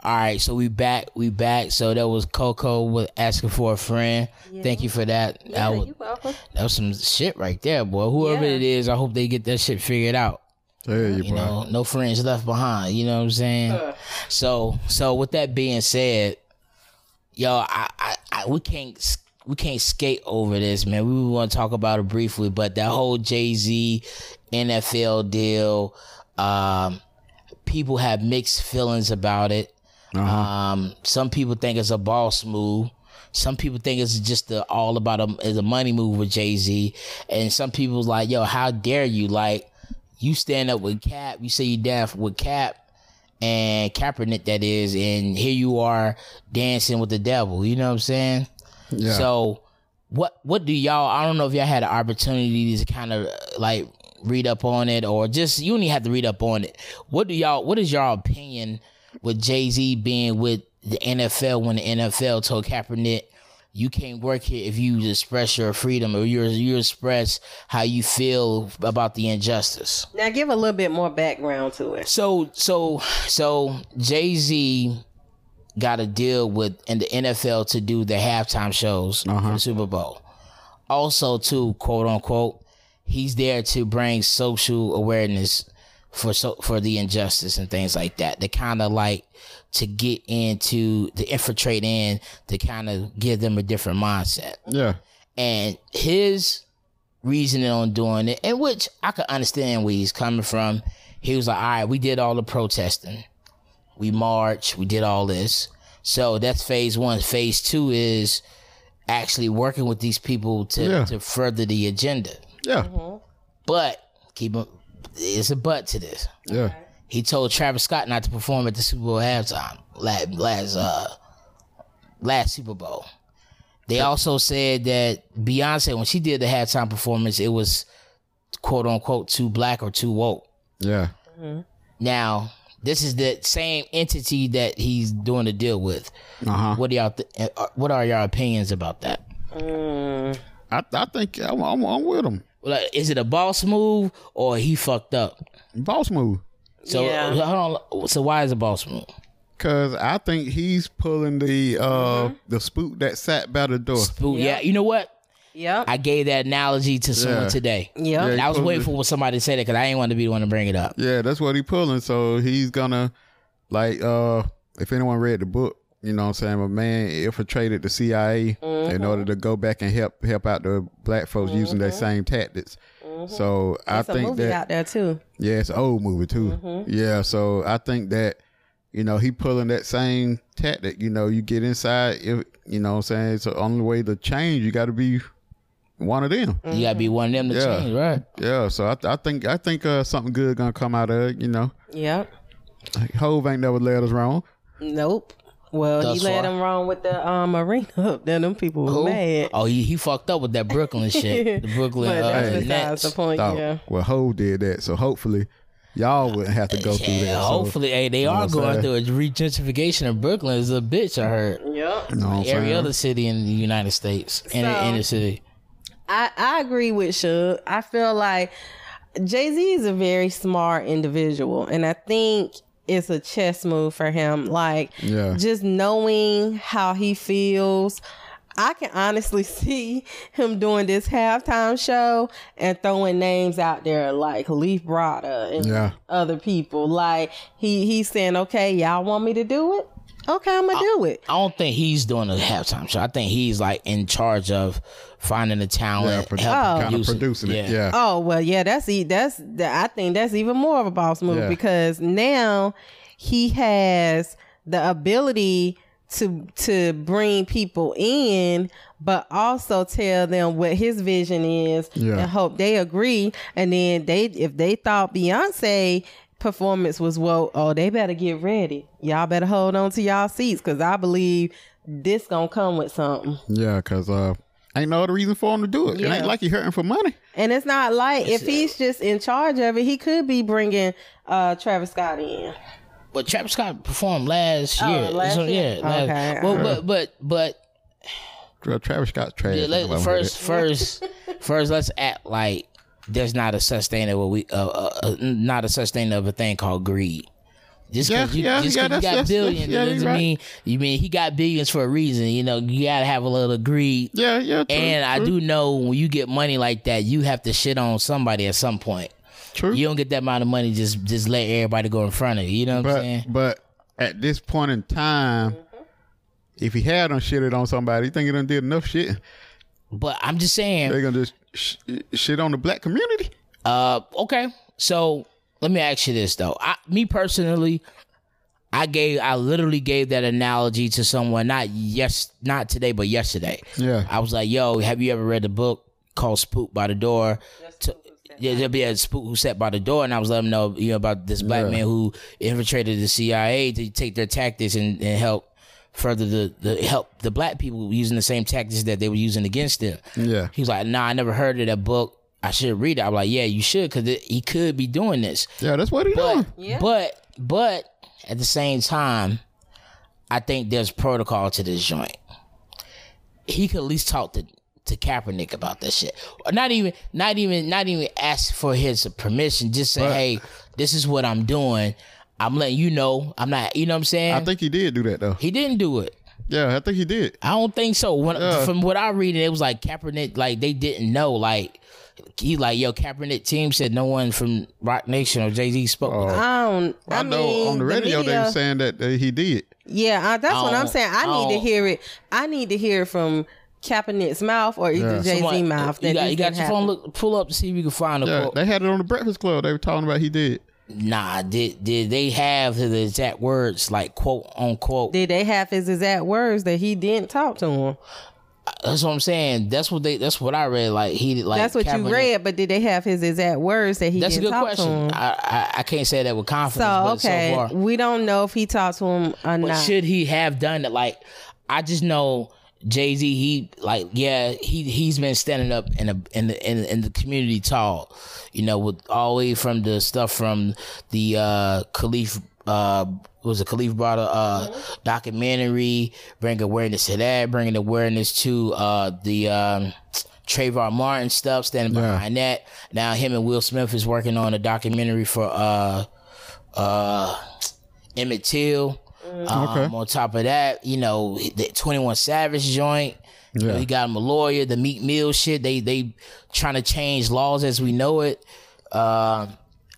All right, so we back. We back. So that was Coco with asking for a friend. Thank you for that. Yeah, that, was, you welcome. that was some shit right there, boy. Whoever Yeah. it is, I hope they get that shit figured out. Tell you, You bro. know, no friends left behind. You know what I'm saying? Uh. So, so with that being said, yo, I, I, I we can't s- we can't skate over this, man. We want to talk about it briefly, but that whole Jay Z NFL deal, um, people have mixed feelings about it. Um, some people think it's a boss move. Some people think it's just the, all about a, is a money move with Jay Z, and some people's like, "Yo, how dare you? Like, you stand up with Cap, you say you down with Cap and Kaepernick, that is, and here you are dancing with the devil. You know what I'm saying? Yeah. So, what what do y'all? I don't know if y'all had an opportunity to kind of like read up on it, or just you don't even have to read up on it. What do y'all? What is y'all opinion with Jay Z being with the NFL when the NFL told Kaepernick? You can't work here if you express your freedom or you you express how you feel about the injustice. Now give a little bit more background to it. So so so Jay Z got a deal with in the NFL to do the halftime shows for the uh-huh. Super Bowl. Also, to quote unquote, he's there to bring social awareness for so for the injustice and things like that. To kind of like to get into to infiltrate in to kind of give them a different mindset yeah. and his reasoning on doing it, in which I could understand where he's coming from. He was like, "All right, we did all the protesting, we marched, we did all this. So that's phase one. Phase two is actually working with these people to Yeah. to further the agenda. Yeah. But keep a, it's a but to this. Yeah. He told Travis Scott not to perform at the Super Bowl halftime last last uh last Super Bowl. They also said that Beyonce, when she did the halftime performance, it was quote unquote too black or too woke. Yeah. Now, this is the same entity that he's doing the deal with. Uh huh. What do y'all? Th- uh, what are your opinions about that? Mm, I, I think I'm, I'm, I'm with him. Like, is it a boss move or he fucked up? Boss move. So Yeah. hold on. So why is it a boss move? Cause I think he's pulling the uh the spook that sat by the door. Spook- yeah. You know what? Yep. I gave that analogy to someone Yeah. today. Yep. Yeah, And I was he waiting pulled for somebody to say that because I didn't want to be the one to bring it up. Yeah, that's what he pulling. So he's gonna like uh if anyone read the book, you know what I'm saying, a man infiltrated the CIA in mm-hmm. order to go back and help help out the black folks using their mm-hmm. same tactics. Mm-hmm. So I It's a think movie that out there too. yeah, it's an old movie too. Yeah, so I think that you know he pulling that same tactic. You know, you get inside. If you know, what I'm saying it's the only way to change. You got to be one of them. You gotta be one of them to Yeah. change, right? Yeah, so I, I think I think uh, something good gonna come out of it. You know, Yep. Hove ain't never led us wrong. Nope. Well, Thus he led far. them wrong with the um arena up there. Them people were Who? mad. Oh, he, he fucked up with that Brooklyn shit. The Brooklyn but uh, that's Nets. the point. Thought, Yeah. Well, Hove did that, so hopefully y'all wouldn't have to go through Yeah, that. So, hopefully, hey, they know are going saying? through a regentrification of Brooklyn. Is a bitch. I heard. Yep. you know what I'm Every saying? other city in the United States, in the inner city. I, I agree with Suge. I feel like Jay Z is a very smart individual, and I think it's a chess move for him. Like, Yeah. just knowing how he feels. I can honestly see him doing this halftime show and throwing names out there like Leaf Brada and Yeah. other people. Like he he's saying, "Okay, y'all want me to do it? Okay, I'm gonna do it." I don't think he's doing a halftime show. I think he's like in charge of finding the yeah, talent, pro- helping oh. kind of producing it. Yeah. Yeah, Oh well, yeah, that's e- that's I think that's even more of a boss move Yeah. because now he has the ability to to bring people in, but also tell them what his vision is Yeah. and hope they agree. And then they if they thought Beyonce performance was woke, oh they better get ready. Y'all better hold on to y'all seats because I believe this gonna come with something. yeah, because uh, ain't no other reason for him to do it. It ain't like he hurting for money. And it's not like if he's just in charge of it, he could be bringing uh Travis Scott in. But Travis Scott performed last Oh, year. last So, year? Yeah. last- Okay, Well, uh-huh. but but but Travis Scott's trash. Yeah, let- first, first, first, let's act like there's not a thing we, uh, uh, uh, not a such thing of a thing called greed. Just Yeah, because you, yeah, just yeah, you got that's- billions, yeah, you're doesn't right. mean you mean he got billions for a reason. You know, you gotta have a little greed. Yeah, yeah. True, And I do know when you get money like that, you have to shit on somebody at some point. True. You don't get that amount of money just just let everybody go in front of you. You know what I'm but saying? but at this point in time, if he had on shitted on somebody, you think he done did enough shit? But I'm just saying. They gonna just sh- shit on the black community? Uh, okay. So let me ask you this though. I, me personally, I gave, I literally gave that analogy to someone not yes, not today, but yesterday. Yeah. I was like, "Yo, have you ever read the book called Spook by the Door?" To, yeah, there'll be a spook who sat by the door, and I was letting them know, you know, about this black Yeah. man who infiltrated the CIA to take their tactics and, and help further the, the help the black people using the same tactics that they were using against them. Yeah. He was like, "Nah, I never heard of that book. I should read it." I'm like, "Yeah, you should, because he could be doing this." Yeah, that's what he But doing. Yeah. but but at the same time, I think there's protocol to this joint. He could at least talk to to Kaepernick about that shit. Or not even not even not even ask for his permission. Just say, But- "Hey, this is what I'm doing. I'm letting you know. I'm not. You know what I'm saying?" I think he did do that though. he didn't do it. Yeah, I think he did. I don't think so. When, Yeah. From what I read, it was like Kaepernick, like they didn't know. Like he, like yo, Kaepernick team said no one from Roc Nation or Jay Z spoke. with him. I don't. I, I, know mean, on the radio they media- were saying that uh, he did. Yeah, I, that's what I'm Oh, saying. I need to oh. hear it. I need to hear it from Kaepernick's mouth or either Yeah. Jay Z Someone- mouth. You That got, you got didn't your phone. Look, pull up to see if you can find a Yeah, quote. they had it on the Breakfast Club. They were talking about he did. Nah, did did they have his exact words like quote unquote? Did they have his exact words that he didn't talk to him? That's what I'm saying. That's what they. That's what I read. Like he like. That's what you read, but did they have his exact words that he That's a good question. I, I I can't say that with confidence. So okay, so far. we don't know if he talked to him or But not. should he have done it? Like, I just know Jay Z. He like, yeah, he he's been standing up in a in the in, in the community tall, you know, with all the way from the stuff from the uh Kalief. Uh, was a Kalief Browder uh, documentary, bring awareness to that, bringing awareness to uh the um Trayvon Martin stuff, standing Yeah. behind that. Now him and Will Smith is working on a documentary for uh uh Emmett Till. Um, Okay. On top of that, you know, the Twenty One Savage joint. You know, Yeah. he got him a lawyer. The Meek Mill shit. They they trying to change laws as we know it. Uh,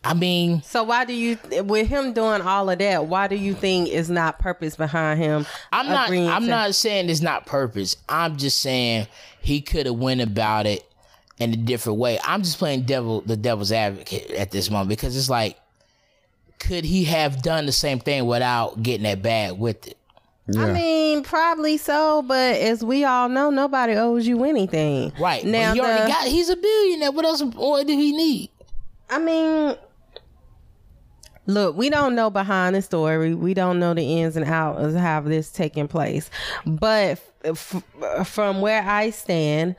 I mean, so why do you, with him doing all of that, why do you think is not purpose behind him? I'm not. I'm to- not saying it's not purpose. I'm just saying he could have went about it in a different way. I'm just playing devil, the devil's advocate at this moment because it's like, could he have done the same thing without getting that bad with it? Yeah. I mean, probably so, but as we all know, nobody owes you anything. Right. now, but he already the- got. He's a billionaire. What else? What do he need? I mean, look, we don't know behind the story. We don't know the ins and outs of how this taking place. But f- f- from where I stand,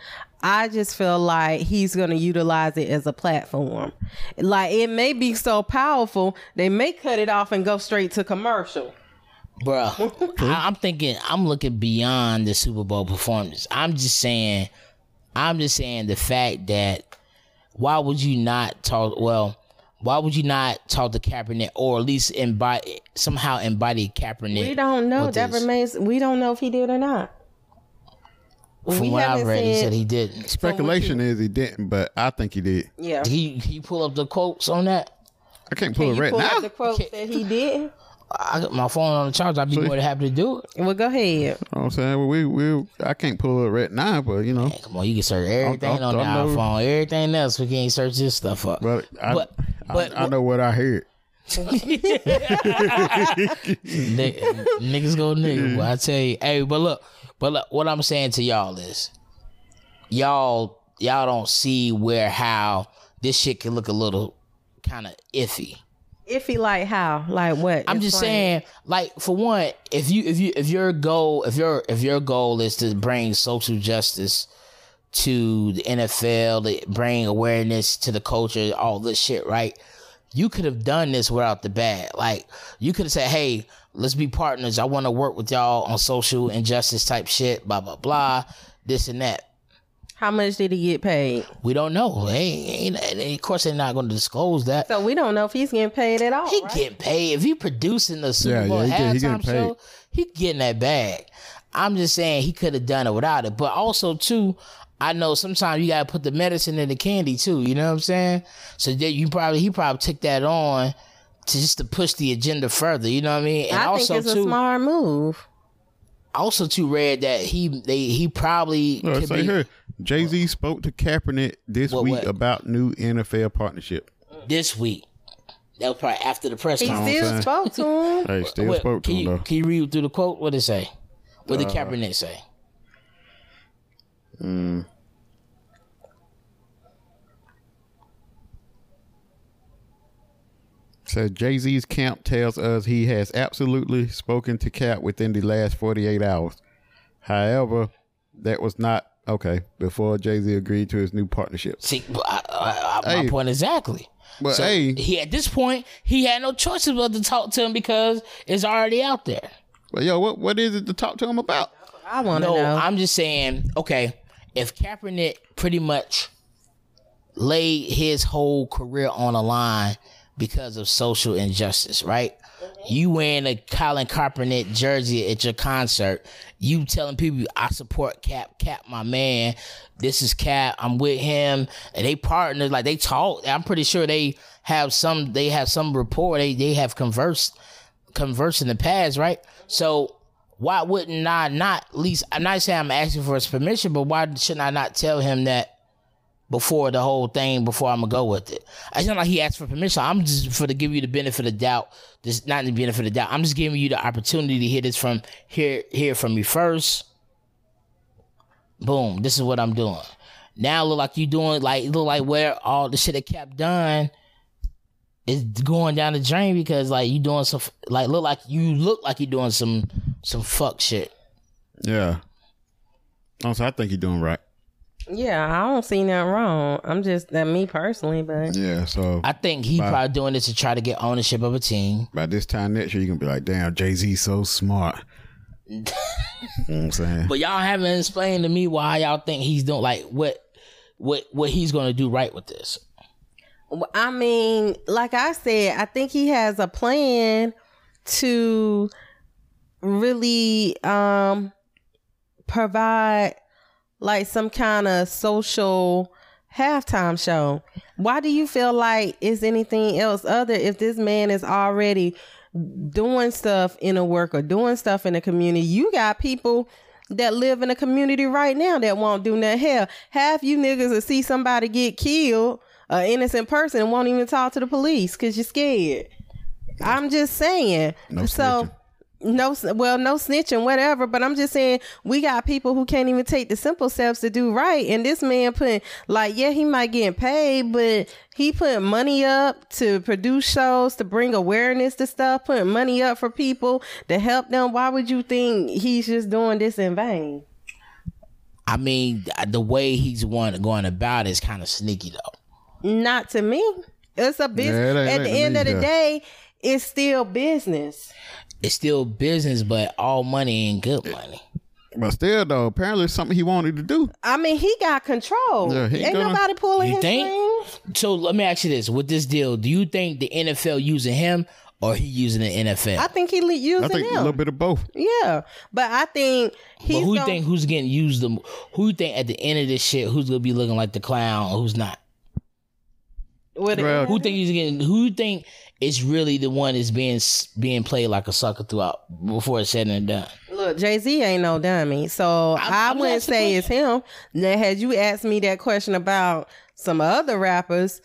I just feel like he's going to utilize it as a platform. Like it may be so powerful, they may cut it off and go straight to commercial. Bruh, I, I'm thinking, I'm looking beyond the Super Bowl performance. I'm just saying, I'm just saying the fact that why would you not talk? Well, why would you not talk to Kaepernick or at least embody somehow embody Kaepernick? We don't know. with That this? remains. We don't know if he did or not. From we what I've haven't read, he said he didn't. Speculation is he didn't, but I think he did. Yeah. He he pull up the quotes on that. I can't pull Can it right pull now. up the quote that he did? I got my phone on the charge. I'd be more than happy to do it. Well, go ahead. You know what I'm saying? Well, we we I can't pull it right now, but you know, Come on, you can search everything I'll- on the I'll know. iPhone. Everything else, we can't search this stuff up. but I But- but- I, I know what I heard. Nick, niggas go nigga. Well, I tell you, hey, but look, but look, what I'm saying to y'all is, y'all, y'all don't see where how this shit can look a little kind of iffy. Iffy like how? Like what? I'm just saying, like for one, if you if you if your goal if your if your goal is to bring social justice to the NFL, to bring awareness to the culture, all this shit, right? You could have done this without the bad. Like you could have said, "Hey, let's be partners. I want to work with y'all on social injustice type shit." Blah blah blah. This and that. How much did he get paid? We don't know. Hey, ain't, ain't, of course, they're not going to disclose that. So we don't know if he's getting paid at all. He right? getting paid if he producing the Super Yeah, Bowl yeah, he get- he getting halftime paid. show. He getting that bag. I'm just saying he could have done it without it. But also too, I know sometimes you gotta put the medicine in the candy too. You know what I'm saying? So that you probably he probably took that on to just to push the agenda further. You know what I mean? And I also think it's too, a smart move. also too read that he they he probably Look, could be, here, Jay Z spoke to Kaepernick this What, week what? about new NFL partnership. this week. That was probably after the press He conference. I'm still spoke to him. Hey, still What- spoke to him you, though. Can you read through the quote? What did it say? What Uh, did Kaepernick say? Said Jay Z's camp tells us he has absolutely spoken to Cap within the last 48 hours. However, that was not okay before Jay Z agreed to his new partnership. See, I, I, I, my Hey. point exactly. But So hey, he at this point he had no choices but to talk to him because it's already out there. but yo, what what is it to talk to him about? I want to No, know. I'm just saying. Okay, if Kaepernick pretty much laid his whole career on the line because of social injustice, right? You wearing a Colin Kaepernick jersey at your concert, you telling people I support Cap, Cap, my man. This is Cap. I'm with him, and they partners like they talk. I'm pretty sure they have some. They have some rapport. They they have conversed conversed in the past, right? So why wouldn't I not at least I'm not saying I'm asking for his permission, but why shouldn't I not tell him that before the whole thing, before I'm gonna go with it? It's not like he asked for permission. I'm just for to give you the benefit of doubt. This not the benefit of doubt. I'm just giving you the opportunity to hear this from hear hear from me first. Boom, this is what I'm doing. Now look like you doing like look like where all the shit that Cap done is going down the drain because like you doing some like look like you look like you doing some some fuck shit. Yeah. Also, I think he's doing right. Yeah, I don't see nothing wrong. I'm just that me personally, but Yeah. So I think he probably doing this to try to get ownership of a team. by this time next year, you're gonna be like, damn, Jay Z so smart. you know what I'm saying? But y'all haven't explained to me why y'all think he's doing like what what what he's gonna do right with this. I mean, like I said, I think he has a plan to really um provide like some kind of social halftime show. Why do you feel like is anything else other if this man is already doing stuff in a work or doing stuff in the community? You got people that live in the community right now that won't do nothing. Hell, half you niggas will see somebody get killed, an innocent person, and won't even talk to the police because you're scared. I'm just saying. No so snitching. No well no snitching whatever but i'm just saying we got people who can't even take the simple steps to do right and this man putting like yeah he might get paid but he put money up to produce shows to bring awareness to stuff putting money up for people to help them why would you think he's just doing this in vain I mean, the way he's one going about it is kind of sneaky though. not to me it's a business Yeah, it at the end of the go. day it's still business It's still business, but all money ain't good money. But still, though, apparently it's something he wanted to do. I mean, he got control. Yeah, he Ain't gonna- nobody pulling You his think? strings. So let me ask you this: with this deal, do you think the NFL using him or he using the NFL? I think he le- using I think him. a little bit of both. Yeah, but I think he's but who you gonna- think who's getting used the? Who you think at the end of this shit who's gonna be looking like the clown? or Who's not? With it. Who think he's getting? Who think is really the one that's being s- being played like a sucker throughout before it's said and done? Look, Jay Z ain't no dummy, so I'm- I wouldn't say it's him. Now, had you asked me that question about some other rappers,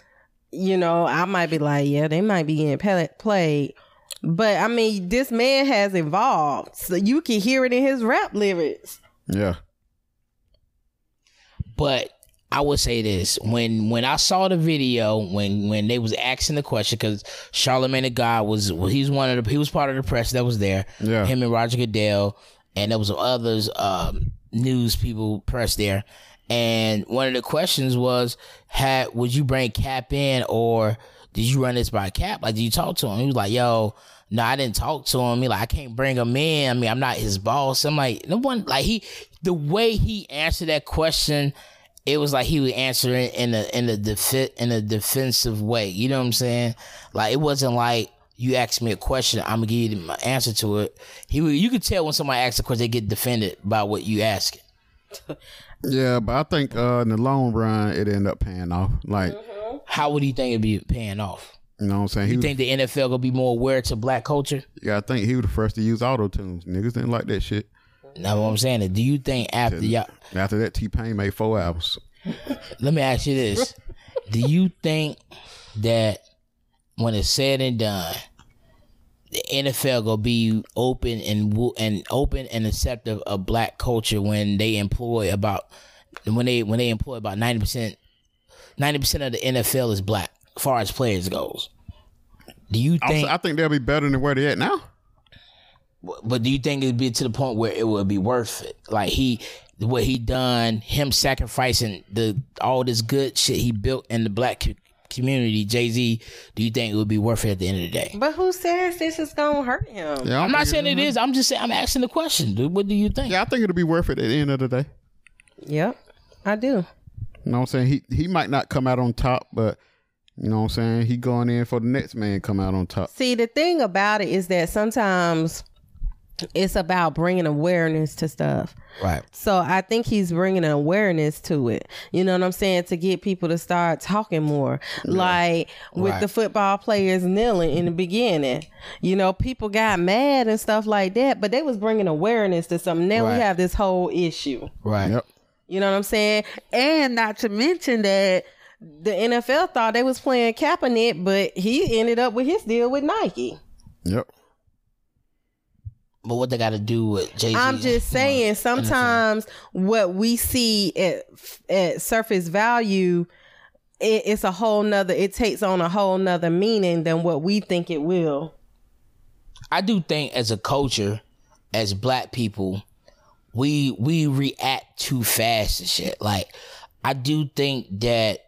you know, I might be like, yeah, they might be getting pla- played. But I mean, this man has evolved, so you can hear it in his rap lyrics. Yeah. But I would say this: when when I saw the video, when when they was asking the question, because Charlemagne the God was well, he's one of the he was part of the press that was there. Yeah. Him and Roger Goodell, and there was some others um, news people press there. And one of the questions was, "Had would you bring Cap in, or did you run this by Cap? Like, did you talk to him?" He was like, "Yo." No, I didn't talk to him. He like I can't bring him in. I mean, I'm not his boss. I'm like no one like he the way he answered that question it was like he would answer it in a in a defi- in a defensive way. You know what I'm saying? Like it wasn't like you asked me a question, I'm gonna give you my answer to it. He would, you could tell when somebody asks a question, they get defended by what you ask. Yeah, but I think uh, in the long run, it ended up paying off. Like, How would you think it'd be paying off? you know what I'm saying? He You was, think the NFL gonna be more aware to black culture? yeah, I think he was the first to use auto tunes. Niggas didn't like that shit. Now what I'm saying is, do you think after y'all? After that, T Pain made four albums. Let me ask you this: Do you think that when it's said and done, the NFL gonna be open and and open and acceptive of black culture when they employ about when they when they employ about ninety percent ninety percent of the NFL is black, as far as players goes. Do you think? I think they'll be better than where they at now. But do you think it'd be to the point where it would be worth it? Like he, what he done, him sacrificing the all this good shit he built in the black community, Jay Z. Do you think it would be worth it at the end of the day? But who says this is gonna hurt him? Yeah, I I'm not think saying it is. I'm just saying I'm asking the question, dude. What do you think? Yeah, I think it'll be worth it at the end of the day. Yep, I do. You know what I'm saying? He he might not come out on top, but you know what I'm saying? He going in for the next man come out on top. See, the thing about it is that sometimes it's about bringing awareness to stuff. Right. So I think he's bringing an awareness to it. You know what I'm saying? To get people to start talking more. Like with Right. the football players kneeling in the beginning. You know, people got mad and stuff like that, but they was bringing awareness to something. Now Right. we have this whole issue. Right. Yep. You know what I'm saying? And not to mention that the NFL thought they was playing Kaepernick, but he ended up with his deal with Nike. Yep. But what they got to do with Jay Z? I'm just saying sometimes what we see at at surface value it, it's a whole nother it takes on a whole nother meaning than what we think it will. I do think as a culture, as black people, we we react too fast to shit. Like I do think that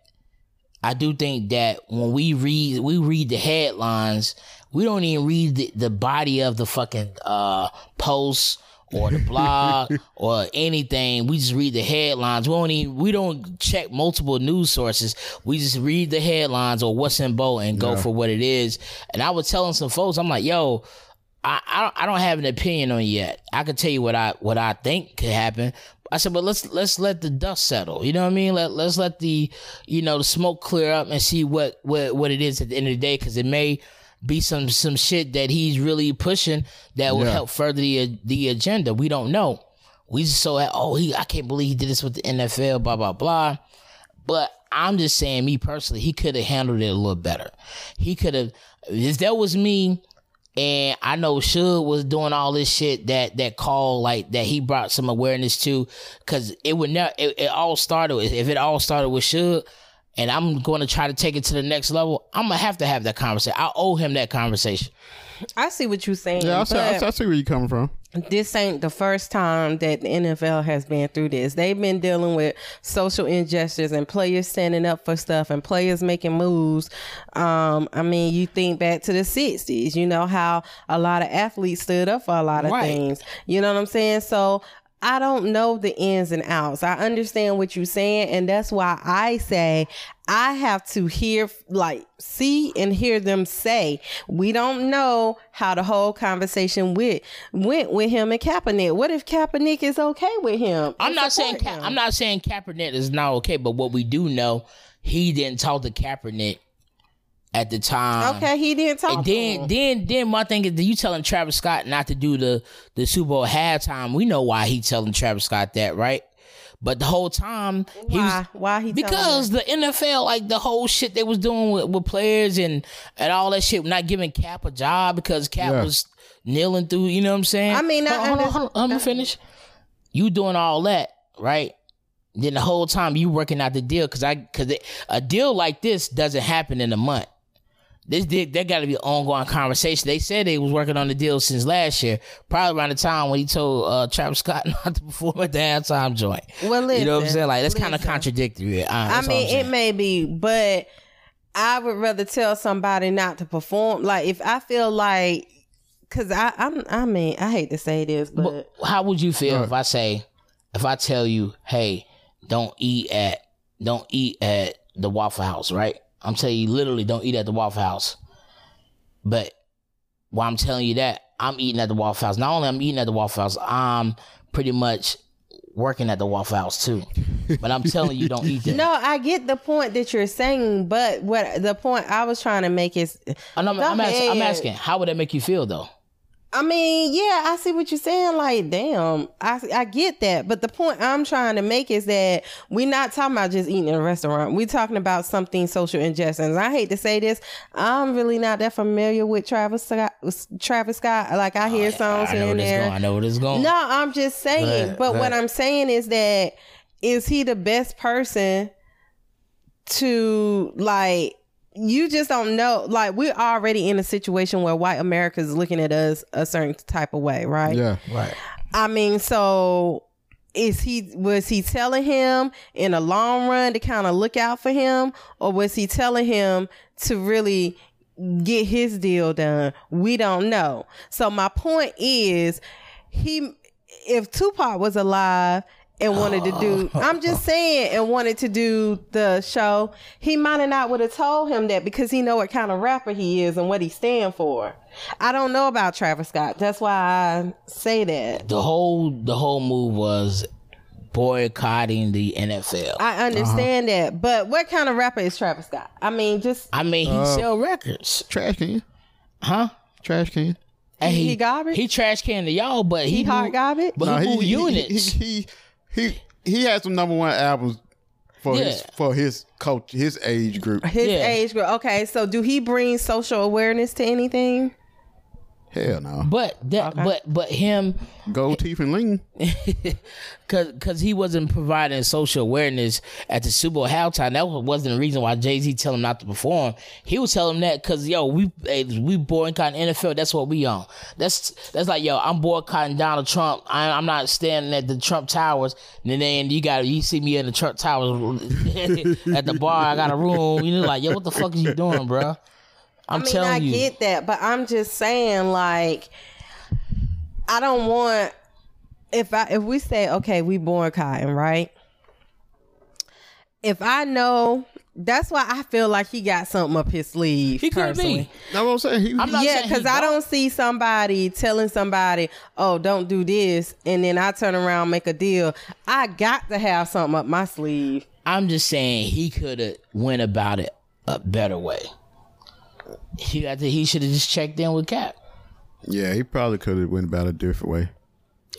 I do think that when we read we read the headlines, we don't even read the, the body of the fucking uh post or the blog or anything. We just read the headlines. We don't even we don't check multiple news sources. We just read the headlines or what's in bold and go for what it is. And I was telling some folks, I'm like, yo, I, I don't I don't have an opinion on it yet. I can tell you what I what I think could happen. I said, but let's let's let the dust settle. You know what I mean? Let let's let the you know the smoke clear up and see what what what it is at the end of the day because it may be some some shit that he's really pushing that will Yeah. help further the the agenda. We don't know. We just so oh he I can't believe he did this with the NFL blah blah blah. But I'm just saying, me personally, he could have handled it a little better. He could have. If that was me, and I know Suge was doing all this shit that that call like that he brought some awareness to, because it would never. It, it all started with if it all started with Suge, and I'm going to try to take it to the next level. I'm gonna have to have that conversation. I owe him that conversation. I see what you're saying. Yeah, I see, I, see, I see where you're coming from. this ain't the first time that the NFL has been through this. They've been dealing with social injustice and players standing up for stuff and players making moves. Um, I mean, you think back to the '60s. You know how a lot of athletes stood up for a lot of Right. things. You know what I'm saying? So. I don't know the ins and outs. I understand what you're saying, and that's why I say I have to hear, like, see and hear them say. We don't know how the whole conversation went went with him and Kaepernick. What if Kaepernick is okay with him? I'm not saying Ka- him? I'm not saying Kaepernick is not okay, but what we do know, he didn't talk to Kaepernick at the time. Okay, he didn't talk. And to then, him. then, then my thing is, you telling Travis Scott not to do the the Super Bowl halftime? We know why he telling Travis Scott that, right? But the whole time he why? was why he? because him? the NFL, like the whole shit they was doing with, with players and and all that shit, not giving Cap a job because Cap Yeah. was kneeling through. You know what I'm saying? I mean, I hold, hold on, hold on, let me finish. You doing all that, right? Then the whole time you working out the deal because I because a deal like this doesn't happen in a month. This did there got to be an ongoing conversation. They said they was working on the deal since last year, probably around the time when he told uh, Travis Scott not to perform at the halftime joint. Well, listen, you know what I'm saying? Like that's kind of contradictory. Uh, I I'm mean, it may be, but I would rather tell somebody not to perform. Like if I feel like, cause I, I'm, I mean, I hate to say this, but But how would you feel if I say, if I tell you, hey, don't eat at don't eat at the Waffle House, right? I'm telling you, literally, don't eat at the Waffle House. But while I'm telling you that, I'm eating at the Waffle House. Not only I'm eating at the Waffle House, I'm pretty much working at the Waffle House too. But I'm telling you, don't eat there. No, I get the point that you're saying, but what the point I was trying to make is, I'm, I'm, asking, I'm asking, how would that make you feel though? I mean, yeah, I see what you're saying. Like, damn, I I get that, but the point I'm trying to make is that we're not talking about just eating in a restaurant. We're talking about something social injustice. And I hate to say this, I'm really not that familiar with Travis Scott. Travis Scott, like I oh, hear songs I know here where there. going. I know where this going. No, I'm just saying. But- but what I'm saying is that is he the best person to like you just don't know like we're already in a situation where white America is looking at us a certain type of way, right? Yeah. Right. I mean, so is he was he telling him in a long run to kind of look out for him or was he telling him to really get his deal done? We don't know. So my point is he if Tupac was alive and wanted to do oh. I'm just saying and wanted to do the show, he might have not would have told him that because he know what kind of rapper he is and what he stand for. I don't know about Travis Scott. That's why I say that. The whole the whole move was boycotting the NFL. I, I understand uh-huh. that, but what kind of rapper is Travis Scott? I mean, just I mean, he uh, sell records, Trash can. huh? Trash can. And He- he garbage? He trash can to y'all, but he, he hard moved- garbage. But No, he, he, moved he, units. he, he, he, he had some number one albums for his for his coach his age group. His Yeah. age group. Okay, so do he bring social awareness to anything? Hell no. but that, but but him, Gold teeth and lean. cause cause he wasn't providing social awareness at the Super Bowl halftime. That wasn't the reason why Jay Z tell him not to perform. He was telling him that cause yo, we hey, we boycotting NFL. That's what we on. That's that's like yo, I'm boycotting Donald Trump. I, I'm not standing at the Trump Towers. And then you got you see me in the Trump Towers at the bar. I got a room. You know, like yo, what the fuck is you doing, bro? I'm I mean, telling I you. get that, but I'm just saying, like, I don't want if I if we say okay, we born boycotting, right? If I know, that's why I feel like he got something up his sleeve. he could personally. be. That's what I'm saying. He, I'm not yeah, because I don't. don't see somebody telling somebody, "Oh, don't do this," and then I turn around make a deal. I got to have something up my sleeve. I'm just saying he could have went about it a better way. He got to, he should have just checked in with Cap. yeah, he probably could have went about a different way.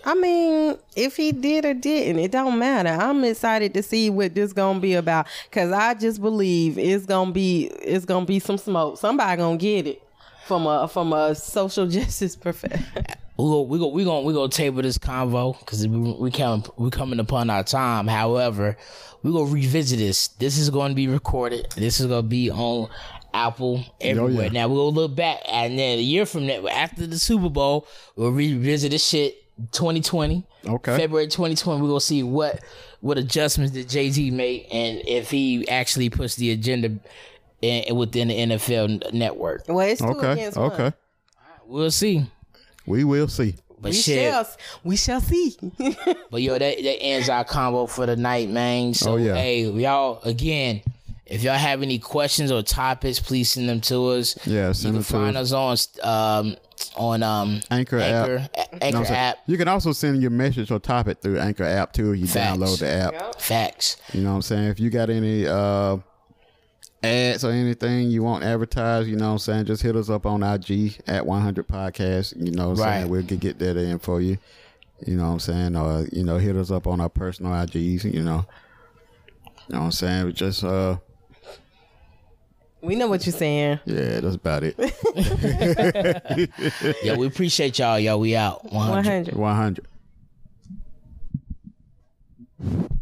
I mean, if he did or didn't, it don't matter. I'm excited to see what this gonna be about because I just believe it's gonna be it's gonna be some smoke. Somebody gonna get it from a from a social justice profession. We go we go we gonna we gonna table this convo because we we come we coming upon our time. However, we gonna revisit this. This is going to be recorded. This is gonna be on Apple oh, everywhere. yeah. Now we'll look back and then a year from that after the Super Bowl, we'll revisit this shit. 2020, Okay. February 2020. We're gonna see what what adjustments that Jay Z made and if he actually puts the agenda in, within the NFL network. well, it's two Okay. against one. Okay. We'll see. We will see. But We shit, shall we shall see. But yo, that, that ends our combo for the night, man. So Oh, yeah. hey, y'all again, if y'all have any questions or topics, please send them to us. Yeah, send you send can it to find us. us on um on um Anchor app. Anchor, A- Anchor No, sir. app. You can also send your message or topic through Anchor app too. You Facts. download the app. Facts. You know what I'm saying? If you got any uh ads or anything you want advertised, you know what I'm saying, just hit us up on IG at 100 podcast. You know what I'm Right. saying? We'll get, get that in for you. You know what I'm saying? Or, you know, hit us up on our personal IGs, you know. You know what I'm saying? We just uh we know what you're saying. yeah, that's about it. yeah, we appreciate y'all. Yo, we out. 100. 100. 100.